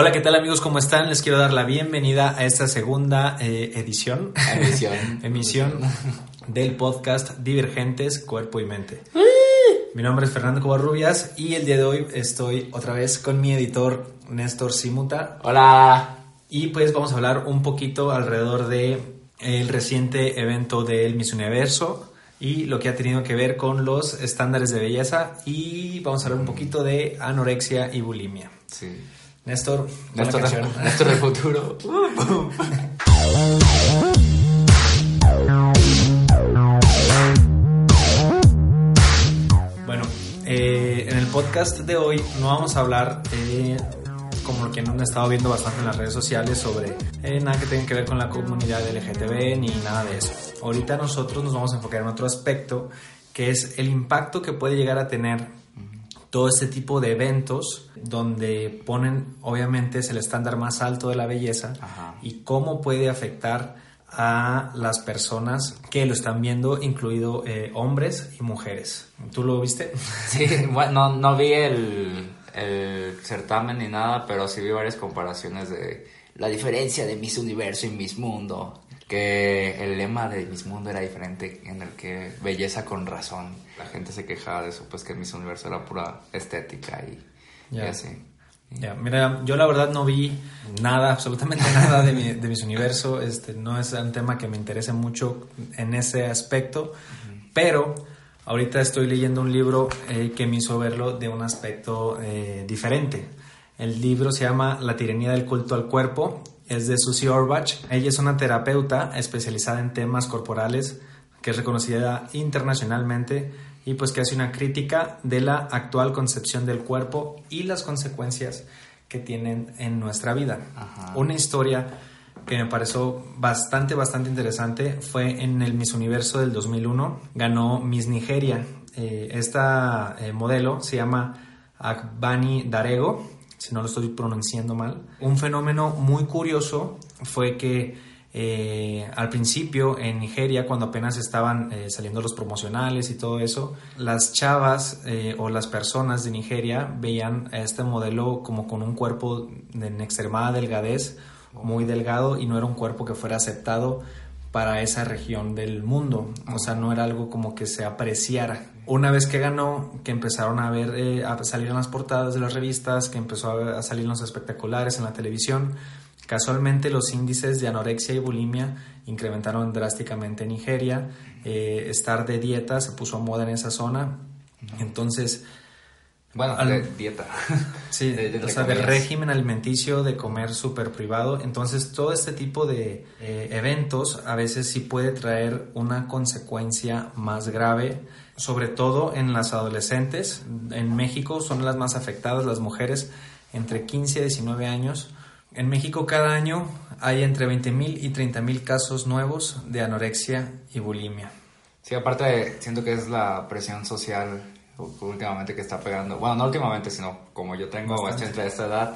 Hola, ¿qué tal amigos? ¿Cómo están? Les quiero dar la bienvenida a esta segunda eh, edición, Emisión. emisión del podcast Divergentes, Cuerpo y Mente. Mi nombre es Fernando Covarrubias y el día de hoy estoy otra vez con mi editor Néstor Simuta Hola. y pues vamos a hablar un poquito alrededor de el reciente evento del Miss Universo y lo que ha tenido que ver con los estándares de belleza y vamos a hablar un poquito de anorexia y bulimia. Sí. Néstor, la Néstor. Néstor del futuro. Bueno, eh, en el podcast de hoy no vamos a hablar, eh, como lo que han estado viendo bastante en las redes sociales, sobre eh, nada que tenga que ver con la comunidad LGTB ni nada de eso. Ahorita nosotros nos vamos a enfocar en otro aspecto, que es el impacto que puede llegar a tener todo este tipo de eventos donde ponen obviamente es el estándar más alto de la belleza Ajá. y cómo puede afectar a las personas que lo están viendo, incluido eh, hombres y mujeres. ¿Tú lo viste? Sí, bueno, no, no vi el, el certamen ni nada, pero sí vi varias comparaciones de la diferencia de Miss Universo y Miss Mundo. Que el lema de Miss Mundo era diferente, en el que belleza con razón. La gente se quejaba de eso, pues que Miss Universo era pura estética y, y Ya. así. Mira, yo la verdad no vi nada, absolutamente nada de, mi, de mis universo. Este, no es un tema que me interese mucho en ese aspecto, pero ahorita estoy leyendo un libro eh, que me hizo verlo de un aspecto eh, diferente. El libro se llama La tiranía del culto al cuerpo, es de Susie Orbach. Ella es una terapeuta especializada en temas corporales que es reconocida internacionalmente y pues que hace una crítica de la actual concepción del cuerpo y las consecuencias que tienen en nuestra vida. Ajá. Una historia que me pareció bastante, bastante interesante fue en el Miss Universo del 2001. Ganó Miss Nigeria. Eh, esta eh, modelo se llama Agbani Darego, si no lo estoy pronunciando mal. Un fenómeno muy curioso fue que eh, al principio en Nigeria, cuando apenas estaban eh, saliendo los promocionales y todo eso, las chavas eh, o las personas de Nigeria veían a este modelo como con un cuerpo en extremada delgadez, muy delgado y no era un cuerpo que fuera aceptado para esa región del mundo. O sea, no era algo como que se apreciara. Una vez que ganó, que empezaron a ver, eh, a salir en las portadas de las revistas, que empezó a, a salir en los espectaculares, en la televisión, casualmente los índices de anorexia y bulimia incrementaron drásticamente en Nigeria. Eh, estar de dieta se puso a moda en esa zona. Entonces, Bueno, Al- de dieta. Sí, De- de- o sea, de comillas. régimen alimenticio, de comer súper privado. Entonces, todo este tipo de eh, eventos a veces sí puede traer una consecuencia más grave, sobre todo en las adolescentes. En México son las más afectadas las mujeres entre 15 y 19 años. En México cada año hay entre 20.000 y 30.000 casos nuevos de anorexia y bulimia. Sí, aparte siento que es la presión social últimamente que está pegando. Bueno, no últimamente, sino como yo tengo Bastante. entre esta edad,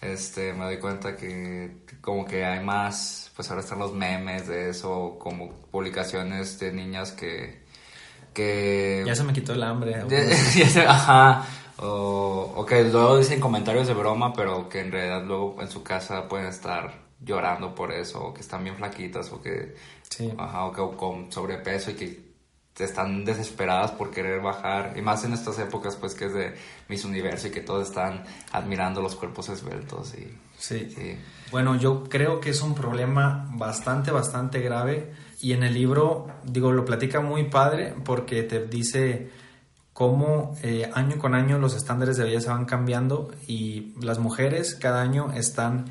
este, me doy cuenta que como que hay más, pues ahora están los memes de eso, como publicaciones de niñas que... que Ya se me quitó el hambre. Ajá. O, o que luego dicen comentarios de broma, pero que en realidad luego en su casa pueden estar llorando por eso, o que están bien flaquitas, o que Sí. Ajá, o que con sobrepeso y que están desesperadas por querer bajar. Y más en estas épocas, pues, que es de Miss Universo y que todos están admirando los cuerpos esbeltos. Y, Sí. sí. Bueno, yo creo que es un problema bastante, bastante grave. Y en el libro, digo, lo platica muy padre porque te dice cómo eh, año con año los estándares de belleza van cambiando y las mujeres cada año están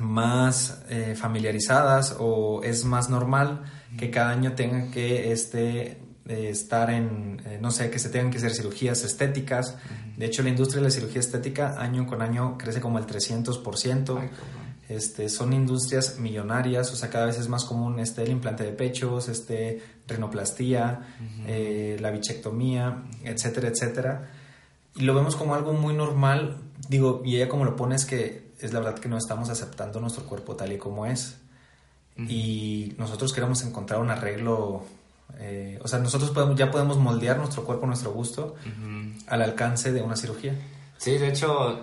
más eh, familiarizadas o es más normal que cada año tengan que este, eh, estar en, eh, no sé, que se tengan que hacer cirugías estéticas. De hecho, la industria de la cirugía estética año con año crece como el 300%. Ay. Este, son industrias millonarias, o sea, cada vez es más común este, el implante de pechos, este, rinoplastía, eh, la bichectomía, etcétera, etcétera. Y lo vemos como algo muy normal, digo, y ella como lo pone es que es la verdad que no estamos aceptando nuestro cuerpo tal y como es. Y nosotros queremos encontrar un arreglo, eh, o sea, nosotros podemos, ya podemos moldear nuestro cuerpo a nuestro gusto Ujú. al alcance de una cirugía. Sí, de hecho,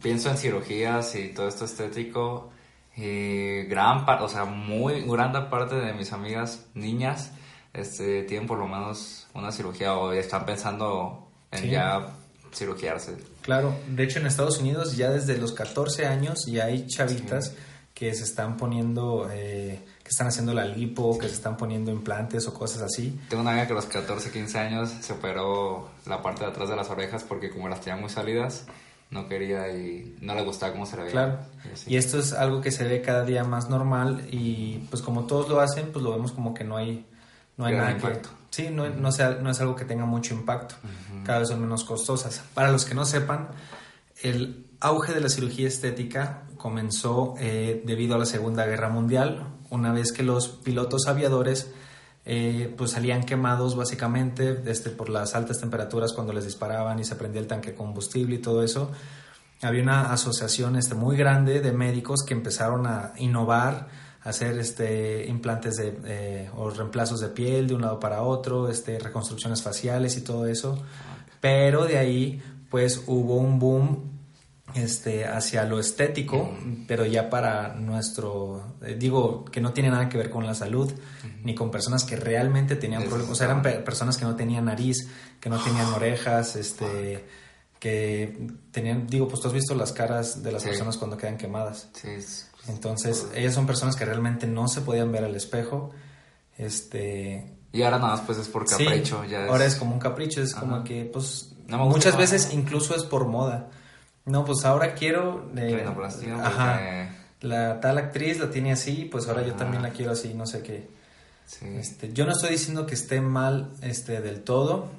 pienso en cirugías y todo esto estético, y gran parte, o sea, muy grande parte de mis amigas niñas este, tienen por lo menos una cirugía o están pensando en ya cirugiarse. Claro, de hecho en Estados Unidos ya desde los 14 años ya hay chavitas que se están poniendo, eh, que están haciendo la lipo, que se están poniendo implantes o cosas así. Tengo una amiga que a los 14, 15 años se operó la parte de atrás de las orejas porque como las tenía muy salidas, no quería y no le gustaba cómo se le veía. Claro. Y, esto es algo que se ve cada día más normal y pues como todos lo hacen, pues lo vemos como que no hay, no hay nada impacto. Sí, no, no, sea, no es algo que tenga mucho impacto. Cada vez son menos costosas. Para los que no sepan, el auge de la cirugía estética comenzó eh, debido a la Segunda Guerra Mundial, una vez que los pilotos aviadores eh, pues salían quemados básicamente este, por las altas temperaturas cuando les disparaban y se prendía el tanque de combustible y todo eso. Había una asociación este, muy grande de médicos que empezaron a innovar, a hacer este, implantes de, eh, o reemplazos de piel de un lado para otro, este, reconstrucciones faciales y todo eso. Pero de ahí pues hubo un boom este, hacia lo estético, pero ya para nuestro, eh, digo, que no tiene nada que ver con la salud, ni con personas que realmente tenían problemas, o sea, eran personas que no tenían nariz, que no tenían orejas, este, que tenían, digo, pues tú has visto las caras de las personas cuando quedan quemadas. Entonces, ellas son personas que realmente no se podían ver al espejo, este... Y ahora nada más pues es por capricho, ya Ahora es como un capricho, es como que, pues, muchas veces incluso es por moda. No, pues ahora quiero... Eh, ajá, la tal actriz la tiene así, pues ahora yo también la quiero así, no sé qué. Este, yo no estoy diciendo que esté mal este, del todo,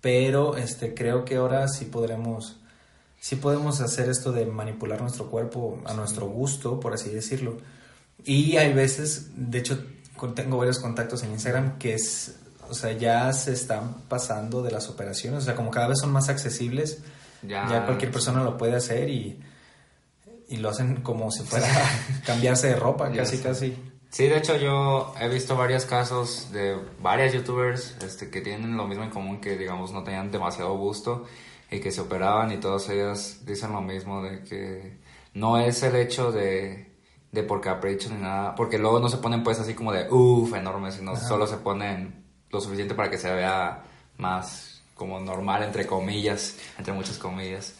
pero este, creo que ahora sí podremos, sí podemos hacer esto de manipular nuestro cuerpo a nuestro gusto, por así decirlo. Y hay veces, de hecho, tengo varios contactos en Instagram que es, o sea, ya se están pasando de las operaciones, o sea, como cada vez son más accesibles ya, cualquier persona lo puede hacer y, y lo hacen como si fuera cambiarse de ropa, casi, casi. Sí, de hecho yo he visto varios casos de varias youtubers este, que tienen lo mismo en común, que digamos no tenían demasiado gusto y que se operaban y todas ellas dicen lo mismo, de que no es el hecho de, de por capricho ni nada, porque luego no se ponen pues así como de uff, enormes, sino solo se ponen lo suficiente para que se vea más como normal, entre comillas, entre muchas comillas.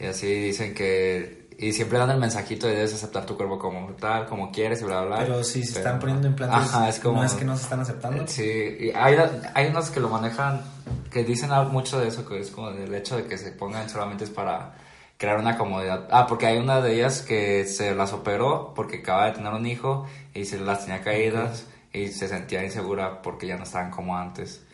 Y así dicen que... Y siempre dan el mensajito de debes aceptar tu cuerpo como tal, como quieres y bla, bla, bla. Pero si se están poniendo implantes, es como, no es que no se están aceptando. Sí, y hay, hay unos que lo manejan, que dicen mucho de eso, que es como el hecho de que se pongan solamente es para crear una comodidad. Ah, porque hay una de ellas que se las operó porque acaba de tener un hijo y se las tenía caídas y se sentía insegura porque ya no estaban como antes.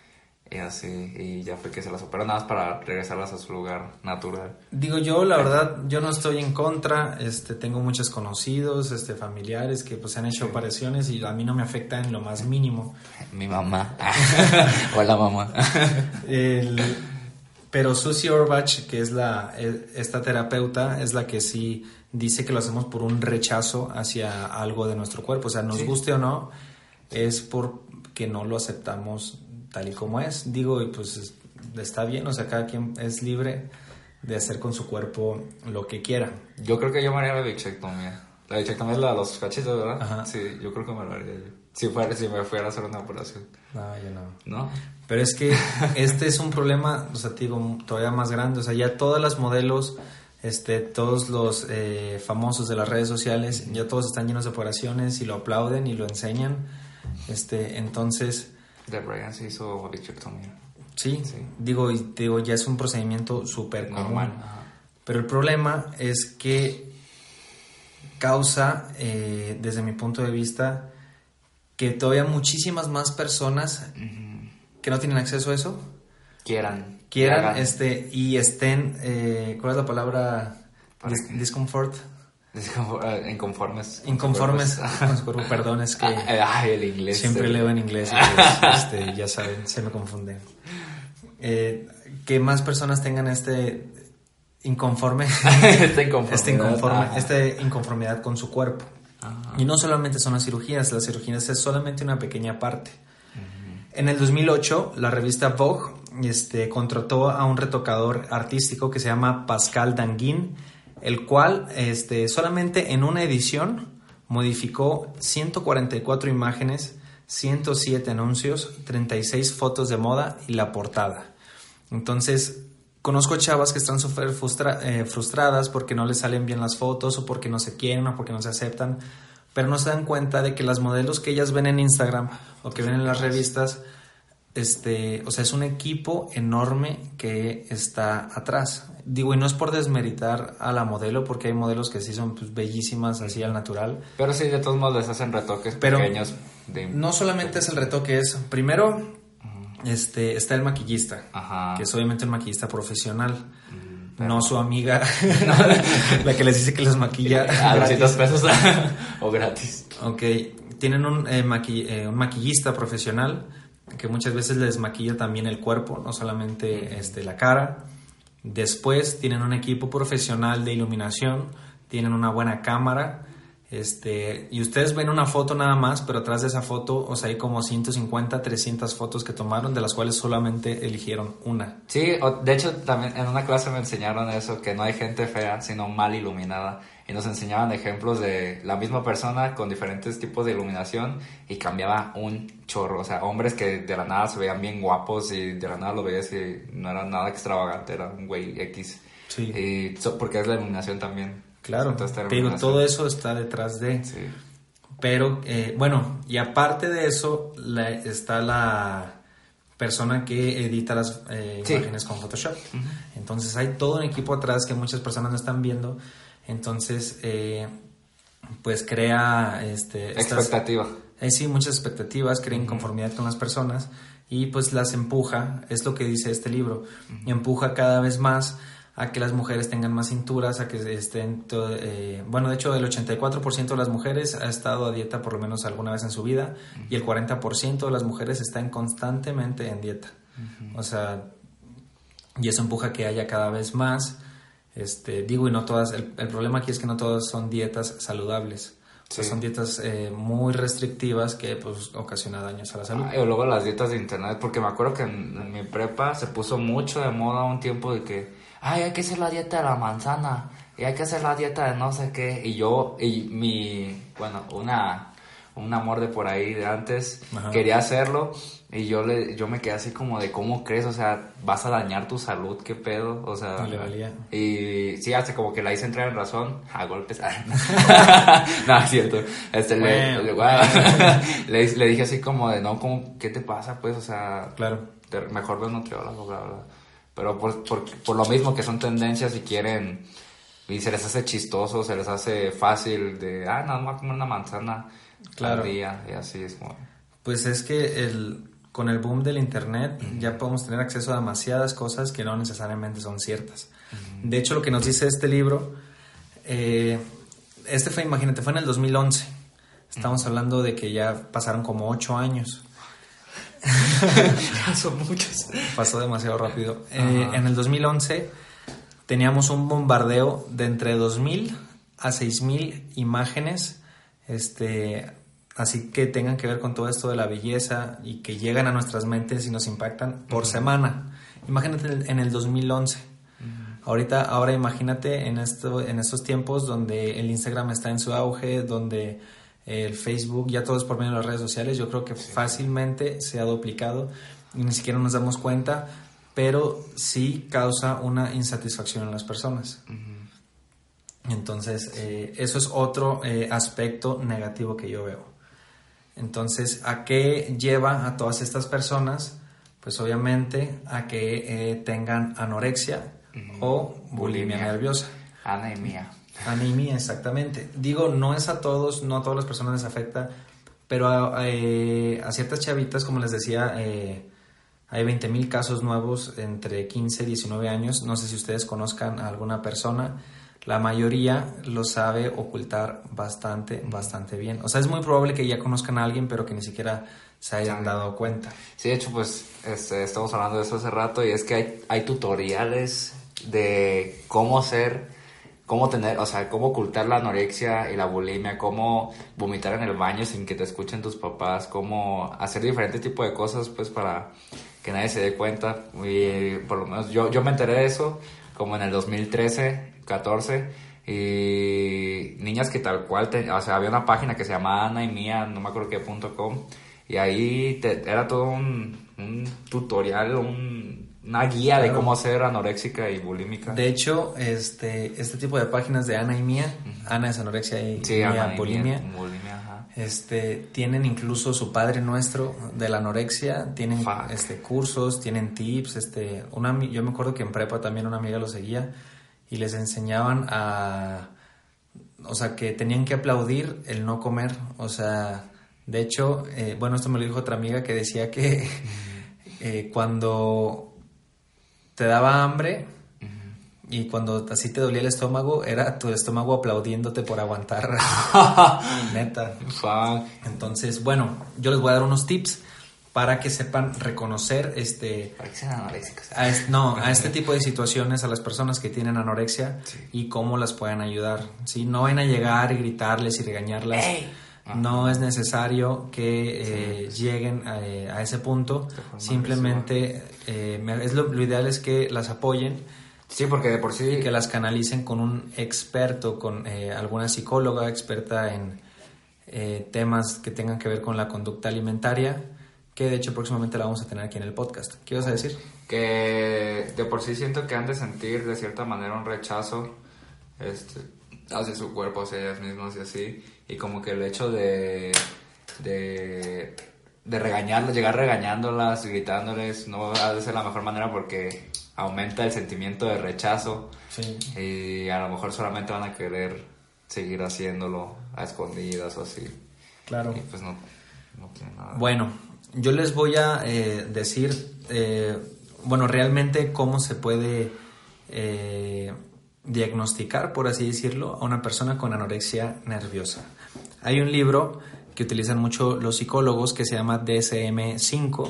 Y así, y ya fue que se las operó nada más para regresarlas a su lugar natural. Digo yo, la verdad, yo no estoy en contra, este, tengo muchos conocidos, este, familiares que pues han hecho operaciones y a mí no me afecta en lo más mínimo. Mi mamá. Hola mamá. pero Susie Orbach, que es la, e, esta terapeuta, es la que sí dice que lo hacemos por un rechazo hacia algo de nuestro cuerpo, o sea, nos guste o no, es porque no lo aceptamos tal y como es. Digo, y pues está bien, o sea, cada quien es libre de hacer con su cuerpo lo que quiera. Yo creo que yo me haría la bichectomía. La bichectomía es la de los cachitos, ¿verdad? Ajá. Sí, yo creo que me lo haría yo. Si, fuera, si me fuera a hacer una operación. No, yo no. ¿No? Pero es que este es un problema, o sea, digo, todavía más grande. O sea, ya todas las modelos, este, todos los eh, famosos de las redes sociales, ya todos están llenos de operaciones y lo aplauden y lo enseñan. Este, entonces de Brian se hizo bichectomía. Sí, sí, digo, digo, ya es un procedimiento súper normal. Pero el problema es que causa, eh, desde mi punto de vista, que todavía muchísimas más personas que no tienen acceso a eso quieran quieran este y estén eh, ¿cuál es la palabra? discomfort eh, inconformes. Inconformes Perdón, es que. Ah, el inglés. Siempre leo en inglés. Pues, este, ya saben, se me confunde. Eh, que más personas tengan este inconforme. esta inconformidad. Este inconforme, esta inconformidad con su cuerpo. Y no solamente son las cirugías, las cirugías es solamente una pequeña parte. En el 2008, la revista Vogue este, contrató a un retocador artístico que se llama Pascal Danguin el cual este, solamente en una edición modificó 144 imágenes, 107 anuncios, 36 fotos de moda y la portada. Entonces, conozco chavas que están súper eh, frustradas porque no les salen bien las fotos o porque no se quieren o porque no se aceptan, pero no se dan cuenta de que las modelos que ellas ven en Instagram o que ven en las revistas, este, o sea, es un equipo enorme que está atrás. Digo, y no es por desmeritar a la modelo, porque hay modelos que sí son pues, bellísimas así al natural. Pero sí, de todos modos les hacen retoques pequeños. No solamente es el retoque, es primero este, está el maquillista, que es obviamente un maquillista profesional. No su amiga, la que les dice que les maquilla. A 200 pesos o gratis. Ok, tienen un, eh, eh, un maquillista profesional que muchas veces les maquilla también el cuerpo, no solamente este, la cara. Después tienen un equipo profesional de iluminación, tienen una buena cámara. Este, y ustedes ven una foto nada más, pero atrás de esa foto, o sea, hay como 150, 300 fotos que tomaron, de las cuales solamente eligieron una. Sí, de hecho, también en una clase me enseñaron eso, que no hay gente fea, sino mal iluminada y nos enseñaban ejemplos de la misma persona con diferentes tipos de iluminación y cambiaba un chorro, o sea, hombres que de la nada se veían bien guapos y de la nada lo veías y no era nada extravagante, era un güey X. Sí. Y porque es la iluminación también. Claro, pero todo eso está detrás de... Sí. Pero, eh, bueno, y aparte de eso, está la persona que edita las eh, imágenes con Photoshop. Entonces hay todo un equipo atrás que muchas personas no están viendo entonces, eh, pues crea... Este, Expectativa. Eh, sí, muchas expectativas, crea inconformidad con las personas y pues las empuja, es lo que dice este libro, empuja cada vez más a que las mujeres tengan más cinturas, a que estén, eh, bueno, de hecho el 84% de las mujeres ha estado a dieta por lo menos alguna vez en su vida y el 40% de las mujeres están constantemente en dieta. O sea, y eso empuja a que haya cada vez más este, digo, y no todas, el, problema aquí es que no todas son dietas saludables. son dietas eh, muy restrictivas que pues ocasiona daños a la salud. y luego las dietas de internet, porque me acuerdo que en, mi prepa se puso mucho de moda un tiempo de que, ay, hay que hacer la dieta de la manzana, y hay que hacer la dieta de no sé qué, y yo, y mi, bueno, una, un amor de por ahí de antes, quería hacerlo, y yo le, yo me quedé así como de cómo crees, o sea, vas a dañar tu salud, qué pedo, o sea. le valía. Y sí, hace como que la hice entrar en razón, a golpes. no, es cierto. Este, le, le, dije así como de, no, como, ¿qué te pasa? Pues, o sea. Claro. mejor ve un nutriólogo, bla, bla. Pero por, por, por lo mismo que son tendencias y quieren, y se les hace chistoso, se les hace fácil de, ah, no, voy a comer una manzana claro. al día, y así es como. Pues es que el, con el boom del Internet ya podemos tener acceso a demasiadas cosas que no necesariamente son ciertas. De hecho, lo que nos dice este libro, eh, este fue, imagínate, fue en el 2011. Estamos hablando de que ya pasaron como ocho años. son muchos. Pasó demasiado rápido. Eh, en el 2011 teníamos un bombardeo de entre 2.000 a 6.000 imágenes este, así que tengan que ver con todo esto de la belleza y que llegan a nuestras mentes y nos impactan por semana. Imagínate en el 2011. Ahorita, ahora imagínate en, esto, en estos tiempos donde el Instagram está en su auge, donde el Facebook, ya todo es por medio de las redes sociales, yo creo que fácilmente se ha duplicado y ni siquiera nos damos cuenta, pero sí causa una insatisfacción en las personas. Entonces, eh, eso es otro eh, aspecto negativo que yo veo. Entonces, ¿a qué lleva a todas estas personas? Pues obviamente a que eh, tengan anorexia o bulimia, nerviosa. Anemia. Anemia, exactamente. Digo, no es a todos, no a todas las personas les afecta, pero a, eh, ciertas chavitas, como les decía, eh, hay 20.000 casos nuevos entre 15 y 19 años. No sé si ustedes conozcan a alguna persona la mayoría lo sabe ocultar bastante, bastante bien. O sea, es muy probable que ya conozcan a alguien, pero que ni siquiera se hayan dado cuenta. Sí, de hecho, pues este, estamos hablando de eso hace rato y es que hay, hay tutoriales de cómo ser, cómo tener, o sea, cómo ocultar la anorexia y la bulimia, cómo vomitar en el baño sin que te escuchen tus papás, cómo hacer diferentes tipos de cosas, pues, para que nadie se dé cuenta. Y por lo menos yo, yo me enteré de eso como en el 2013 14 y niñas que tal cual, o sea, había una página que se llamaba Ana y Mía, no me acuerdo qué punto com, y ahí era todo un, un tutorial, un, una guía de cómo ser anoréxica y bulímica. De hecho, este, este tipo de páginas de Ana y Mía, Ana es anorexia y Mía bulimia, este, tienen incluso su Padre Nuestro de la anorexia, tienen este, cursos, tienen tips, este, una, yo me acuerdo que en prepa también una amiga lo seguía y les enseñaban a, o sea, que tenían que aplaudir el no comer, o sea, de hecho, eh, bueno, esto me lo dijo otra amiga que decía que eh, cuando te daba hambre y cuando así te dolía el estómago, era tu estómago aplaudiéndote por aguantar. Neta. Entonces, bueno, yo les voy a dar unos tips para que sepan reconocer este para que sean anoréxicos no a este tipo de situaciones a las personas que tienen anorexia y cómo las pueden ayudar ¿sí? no van a llegar y gritarles y regañarlas. No es necesario que eh, lleguen eh, a, ese punto. Simplemente eh, es lo, ideal es que las apoyen Sí, porque de por sí... Que las canalicen con un experto, con alguna psicóloga experta en temas que tengan que ver con la conducta alimentaria que de hecho próximamente la vamos a tener aquí en el podcast. ¿Qué vas a decir? Que de por sí siento que han de sentir de cierta manera un rechazo este, hacia su cuerpo, hacia ellas mismas y así. Y como que el hecho de, de, de regañarlas, llegar regañándolas, gritándoles, no ha de ser la mejor manera porque aumenta el sentimiento de rechazo. Sí. Y a lo mejor solamente van a querer seguir haciéndolo a escondidas o así. Claro. Y pues no, no tiene nada. Bueno, yo les voy a eh, decir, eh, bueno, realmente cómo se puede eh, diagnosticar, por así decirlo, a una persona con anorexia nerviosa. Hay un libro que utilizan mucho los psicólogos que se llama DSM-5,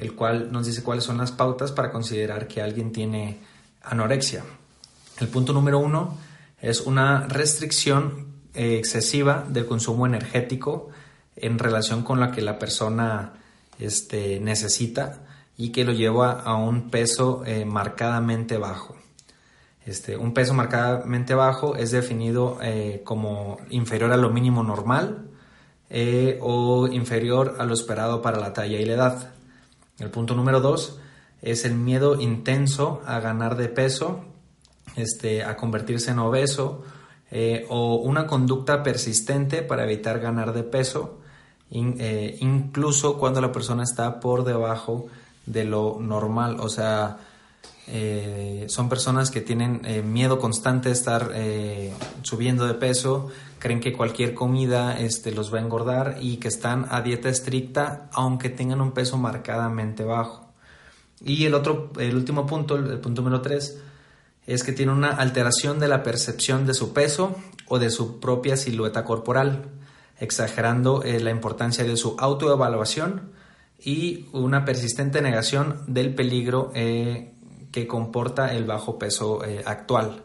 el cual nos dice cuáles son las pautas para considerar que alguien tiene anorexia. El punto número uno es una restricción excesiva del consumo energético en relación con la que la persona este, necesita y que lo lleva a un peso eh, marcadamente bajo. Este, un peso marcadamente bajo es definido eh, como inferior a lo mínimo normal eh, o inferior a lo esperado para la talla y la edad. El punto número dos es el miedo intenso a ganar de peso, este, a convertirse en obeso o una conducta persistente para evitar ganar de peso eh, incluso cuando la persona está por debajo de lo normal. O sea, eh, son personas que tienen eh, miedo constante de estar subiendo de peso, creen que cualquier comida este, los va a engordar y que están a dieta estricta aunque tengan un peso marcadamente bajo. Y el otro, el último punto, el, el punto número 3, es que tiene una alteración de la percepción de su peso o de su propia silueta corporal exagerando eh, la importancia de su autoevaluación y una persistente negación del peligro eh, que comporta el bajo peso eh, actual.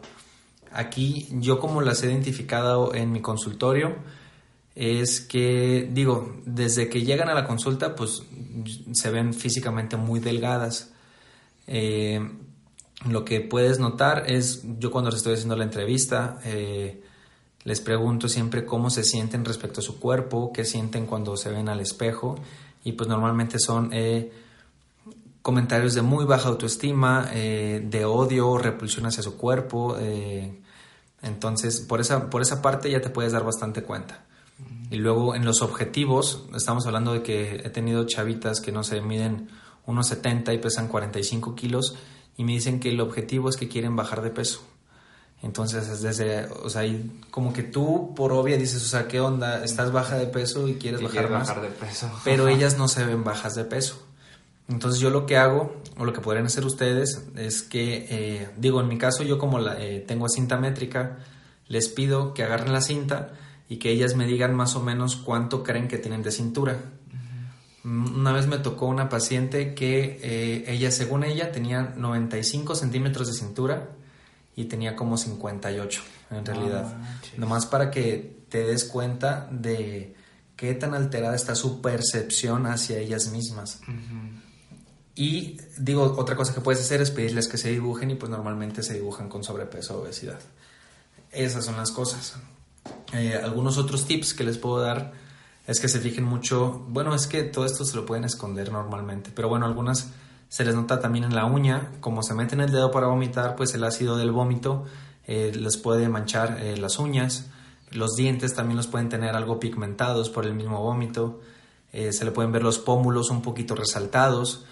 Aquí yo como las he identificado en mi consultorio es que digo, desde que llegan a la consulta pues se ven físicamente muy delgadas. lo que puedes notar es, yo cuando les estoy haciendo la entrevista, les pregunto siempre cómo se sienten respecto a su cuerpo, qué sienten cuando se ven al espejo y pues normalmente son eh, comentarios de muy baja autoestima, eh, de odio, repulsión hacia su cuerpo. Eh, entonces por esa, por esa parte ya te puedes dar bastante cuenta. Y luego en los objetivos, estamos hablando de que he tenido chavitas que no se miden unos 70 y pesan 45 kilos y me dicen que el objetivo es que quieren bajar de peso. Entonces, desde, o sea, como que tú por obvia dices, o sea, ¿qué onda? Estás baja de peso y quieres bajar más. bajar de peso. Pero ellas no se ven bajas de peso. Entonces yo lo que hago, o lo que podrían hacer ustedes, es que, eh, digo, en mi caso yo como la, eh, tengo cinta métrica, les pido que agarren la cinta y que ellas me digan más o menos cuánto creen que tienen de cintura. Una vez me tocó una paciente que eh, ella, según ella, tenía 95 centímetros de cintura y tenía como 58 en realidad. Ah, Nomás para que te des cuenta de qué tan alterada está su percepción hacia ellas mismas. Y digo, otra cosa que puedes hacer es pedirles que se dibujen y pues normalmente se dibujan con sobrepeso o obesidad. Esas son las cosas. Eh, algunos otros tips que les puedo dar es que se fijen mucho, bueno, es que todo esto se lo pueden esconder normalmente, pero bueno, algunas se les nota también en la uña, como se meten el dedo para vomitar, pues el ácido del vómito eh, les puede manchar eh, las uñas, los dientes también los pueden tener algo pigmentados por el mismo vómito, se le pueden ver los pómulos un poquito resaltados,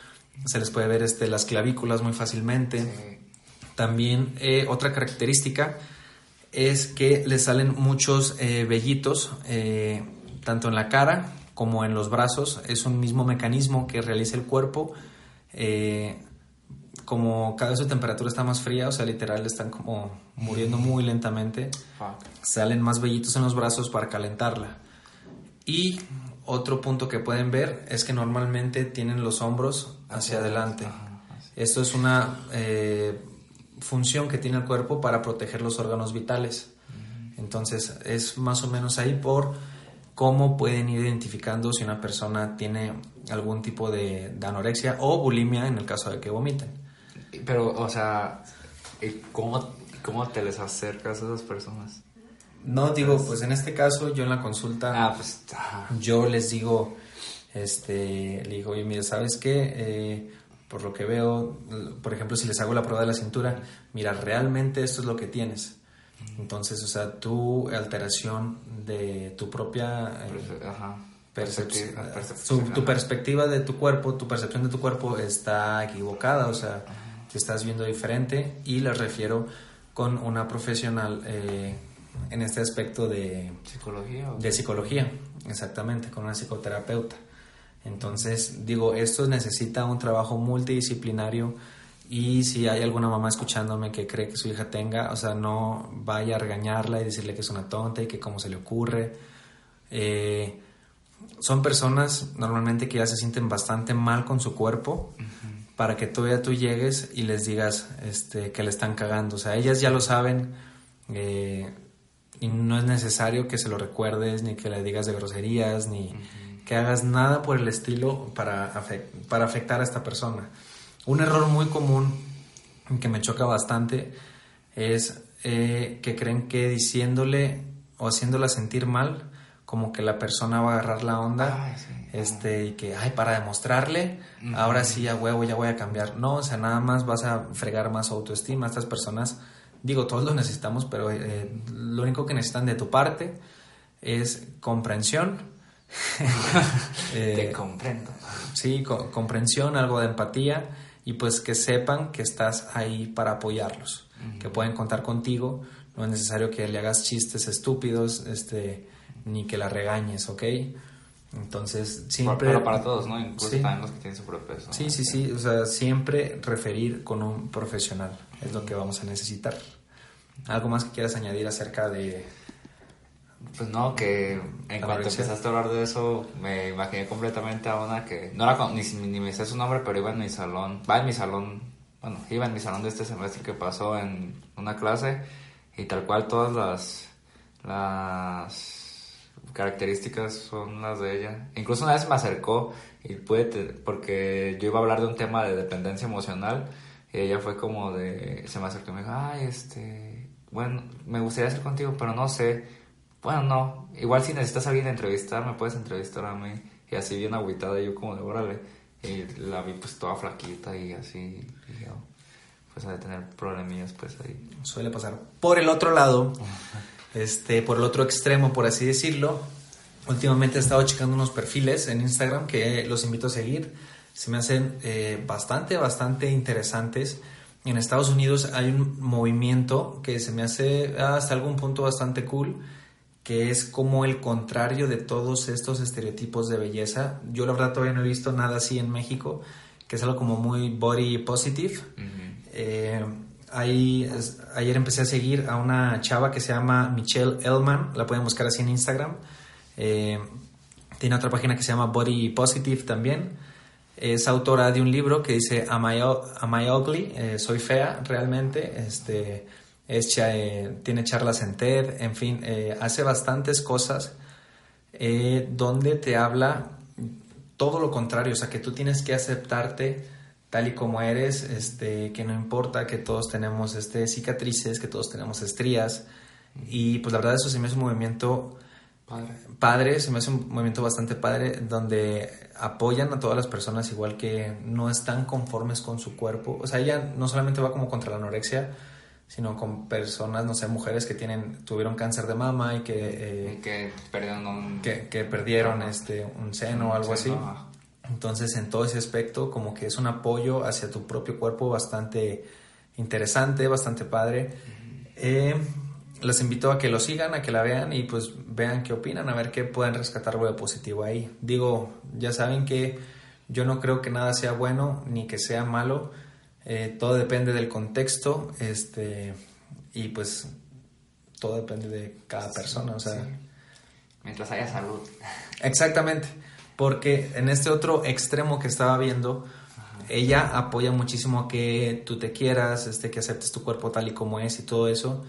se les puede ver este, las clavículas muy fácilmente. También otra característica es que le salen muchos vellitos tanto en la cara como en los brazos. Es un mismo mecanismo que realiza el cuerpo. Eh, como cada vez su temperatura está más fría, o sea, literal están como muriendo muy lentamente, salen más vellitos en los brazos para calentarla. Y otro punto que pueden ver es que normalmente tienen los hombros hacia adelante. Esto es una eh, función que tiene el cuerpo para proteger los órganos vitales. Entonces es más o menos ahí por cómo pueden ir identificando si una persona tiene algún tipo de, anorexia o bulimia en el caso de que vomiten. Pero, o sea, ¿cómo, cómo te les acercas a esas personas? No, digo, pues en este caso yo en la consulta, ah, pues, yo les digo, este, le digo, oye, mira, ¿sabes qué? Eh, por lo que veo, por ejemplo, si les hago la prueba de la cintura, mira, realmente esto es lo que tienes. Entonces, o sea, tu alteración de tu propia percepción, tu perspectiva de tu cuerpo, tu percepción de tu cuerpo está equivocada, o sea, te estás viendo diferente y la refiero con una profesional eh, en este aspecto de psicología. De psicología, exactamente, con una psicoterapeuta. Entonces, digo, esto necesita un trabajo multidisciplinario y si hay alguna mamá escuchándome que cree que su hija tenga, o sea, no vaya a regañarla y decirle que es una tonta y que cómo se le ocurre. Eh, son personas normalmente que ya se sienten bastante mal con su cuerpo para que todavía tú llegues y les digas este, que le están cagando. O sea, ellas ya lo saben eh, y no es necesario que se lo recuerdes ni que le digas de groserías ni que hagas nada por el estilo para, para afectar a esta persona. Un error muy común que me choca bastante es eh, que creen que diciéndole o haciéndola sentir mal, como que la persona va a agarrar la onda, este, y que, ay, para demostrarle, ahora sí a huevo ya voy a cambiar. No, o sea, nada más vas a fregar más autoestima. Estas personas, digo, todos lo necesitamos, pero eh, lo único que necesitan de tu parte es comprensión. Te comprendo. Sí, comprensión, algo de empatía y pues que sepan que estás ahí para apoyarlos, que pueden contar contigo, no es necesario que le hagas chistes estúpidos, este, ni que la regañes, ¿ok? Entonces, siempre... Pero para todos, ¿no? Incluso también los que tienen sobrepeso. Sí, sí, sí, o sea, siempre referir con un profesional es lo que vamos a necesitar. ¿Algo más que quieras añadir acerca de, pues no, que en cuanto empezaste a hablar de eso, me imaginé completamente a una que no la ni, ni me sé su nombre, pero iba en mi salón, va en mi salón, bueno, iba en mi salón de este semestre que pasó en una clase y tal cual todas las, las características son las de ella. Incluso una vez me acercó y pude, porque yo iba a hablar de un tema de dependencia emocional y ella fue como de, se me acercó y me dijo, ay, este, bueno, me gustaría hacer contigo, pero no sé bueno, no, igual si necesitas a alguien entrevistar, me puedes entrevistar a mí. Y así bien agüitada, yo como de órale. Y la vi pues toda flaquita y así. Y yo, pues ha de tener problemillas pues ahí. Suele pasar. Por el otro lado, este, por el otro extremo, por así decirlo, últimamente he estado checando unos perfiles en Instagram que los invito a seguir. Se me hacen eh, bastante, bastante interesantes. En Estados Unidos hay un movimiento que se me hace hasta algún punto bastante cool que es como el contrario de todos estos estereotipos de belleza. Yo la verdad todavía no he visto nada así en México, que es algo como muy body positive. Eh, ayer empecé a seguir a una chava que se llama Michelle Elman, la pueden buscar así en Instagram. Eh, tiene otra página que se llama Body Positive también. Es autora de un libro que dice Am I, Ugly? Eh, soy fea realmente. Este, es, eh, tiene charlas en TED, en fin, eh, hace bastantes cosas eh, donde te habla todo lo contrario, o sea, que tú tienes que aceptarte tal y como eres, este, que no importa que todos tenemos este, cicatrices, que todos tenemos estrías, Y pues la verdad eso se me hace un movimiento Padre. padre, se me hace un movimiento bastante padre donde apoyan a todas las personas igual que no están conformes con su cuerpo. O sea, ella no solamente va como contra la anorexia, sino con personas, no sé, mujeres que tienen tuvieron cáncer de mama y que, eh, Y que perdieron un... que, que perdieron Ajá. este un seno o algo así. seno. Entonces, en todo ese aspecto, como que es un apoyo hacia tu propio cuerpo bastante interesante, bastante padre. Eh, les invito a que lo sigan, a que la vean y pues vean qué opinan, a ver qué pueden rescatar algo de positivo ahí. Digo, ya saben que yo no creo que nada sea bueno ni que sea malo. Eh, todo depende del contexto, este, y pues todo depende de cada persona, o sea. Sí. Mientras haya salud. Exactamente, porque en este otro extremo que estaba viendo, ella apoya muchísimo a que tú te quieras, este, que aceptes tu cuerpo tal y como es y todo eso.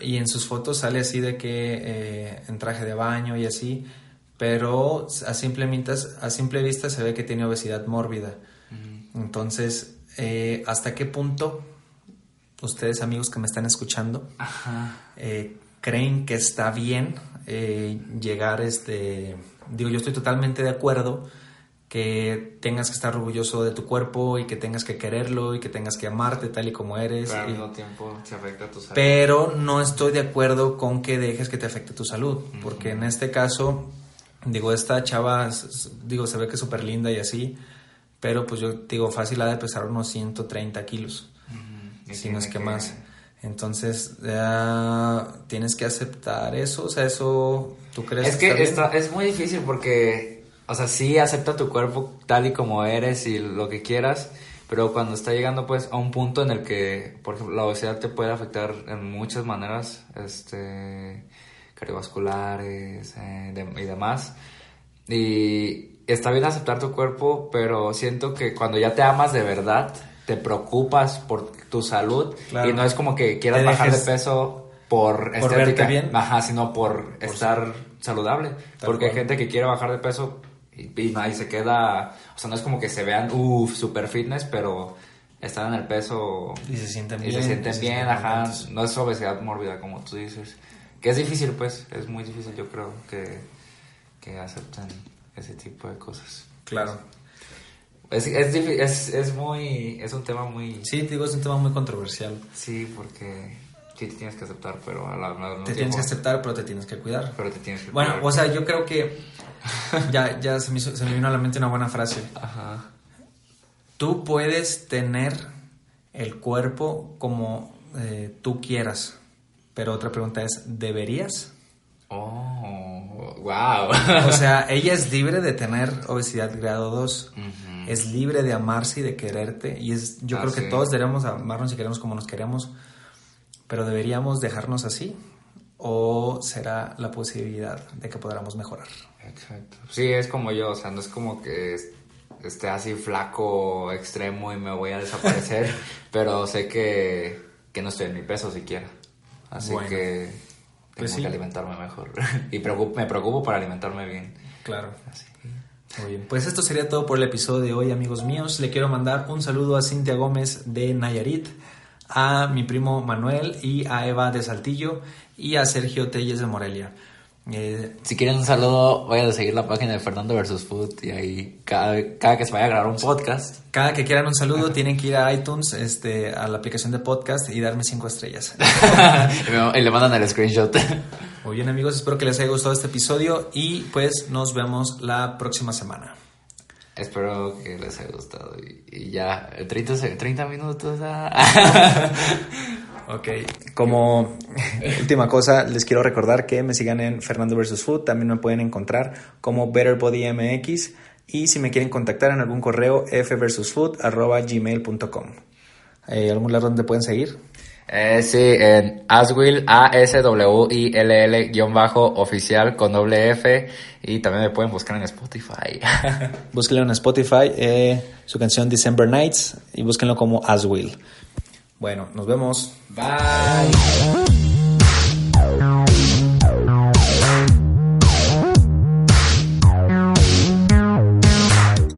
Y en sus fotos sale así de que eh, en traje de baño y así, pero a simple, a simple vista se ve que tiene obesidad mórbida. Entonces, eh, ¿hasta qué punto ustedes amigos que me están escuchando Ajá. eh, creen que está bien eh, llegar, este, digo, yo estoy totalmente de acuerdo que tengas que estar orgulloso de tu cuerpo y que tengas que quererlo y que tengas que amarte tal y como eres. Pero al y- mismo tiempo se afecta a tu salud. pero no estoy de acuerdo con que dejes que te afecte tu salud, porque en este caso, digo, esta chava, digo, se ve que es súper linda y así, pero pues yo digo, fácil ha de pesar unos 130 kilos. Y si no es que más. Entonces, ya tienes que aceptar eso, o sea, eso, ¿tú crees Es que está es muy difícil porque, o sea, sí acepta tu cuerpo tal y como eres y lo que quieras, pero cuando está llegando pues a un punto en el que, por ejemplo, la obesidad te puede afectar en muchas maneras, este, cardiovasculares eh, de- y demás. Y está bien aceptar tu cuerpo, pero siento que cuando ya te amas de verdad, te preocupas por tu salud Claro. y no es como que quieras Te bajar de peso por, estética, bien. ajá, sino por, estar saludable. Porque hay gente que quiere bajar de peso y, y se queda, o sea, no es como que se vean, uff, super fitness, pero están en el peso Y se sienten y bien. se sienten y se bien, sienten ajá, no es obesidad mórbida como tú dices. Que es difícil, pues, es muy difícil, yo creo, que, que acepten ese tipo de cosas. Claro. Es, es, es, es muy, es un tema muy... Sí, te digo, es un tema muy controversial. Sí, porque sí te tienes que aceptar, pero a la, al mismo Te tienes que aceptar, pero te tienes que cuidar. Pero te tienes que Bueno, cuidar. o sea, yo creo que ya, ya se, me hizo- se me vino a la mente una buena frase. Ajá. Tú puedes tener el cuerpo como eh, tú quieras, pero otra pregunta es, ¿deberías? Oh, wow. O sea, ella es libre de tener obesidad grado 2, es libre de amarse y de quererte, y es, yo Ah, creo que sí. todos deberíamos amarnos y queremos como nos queremos, pero ¿deberíamos dejarnos así? ¿O será la posibilidad de que podamos mejorar? Exacto. Sí, es como yo, o sea, no es como que es- esté así flaco, extremo y me voy a desaparecer, pero sé que, que no estoy en mi peso siquiera. Así Bueno. que tengo Pues sí. que alimentarme mejor. y me preocupo por alimentarme bien. Claro. Así. Muy bien, pues esto sería todo por el episodio de hoy, amigos míos. Le quiero mandar un saludo a Cintia Gómez de Nayarit, a mi primo Manuel y a Eva de Saltillo y a Sergio Telles de Morelia. Eh, Si quieren un saludo, vayan a seguir la página de Fernando vs. Food y ahí cada, cada que se vaya a grabar un podcast. cada que quieran un saludo tienen que ir a iTunes, este, a la aplicación de podcast y darme cinco estrellas. y, le mandan el screenshot. Muy bien amigos, espero que les haya gustado este episodio y pues nos vemos la próxima semana. Espero que les haya gustado. Y, y ya, 30, se- 30 minutos. ah. Ok, como última cosa, les quiero recordar que me sigan en Fernando vs. Food, también me pueden encontrar como BetterBodyMX y si me quieren contactar en algún correo fvsfood.gmail.com. Eh, ¿Algún lugar donde pueden seguir? Eh, sí, en Aswill, A-S-W-I-L-L guion bajo oficial con doble F. Y también me pueden buscar en Spotify. Búsquenlo en Spotify, eh, su canción December Nights y búsquenlo como As Will. Bueno, nos vemos. Bye.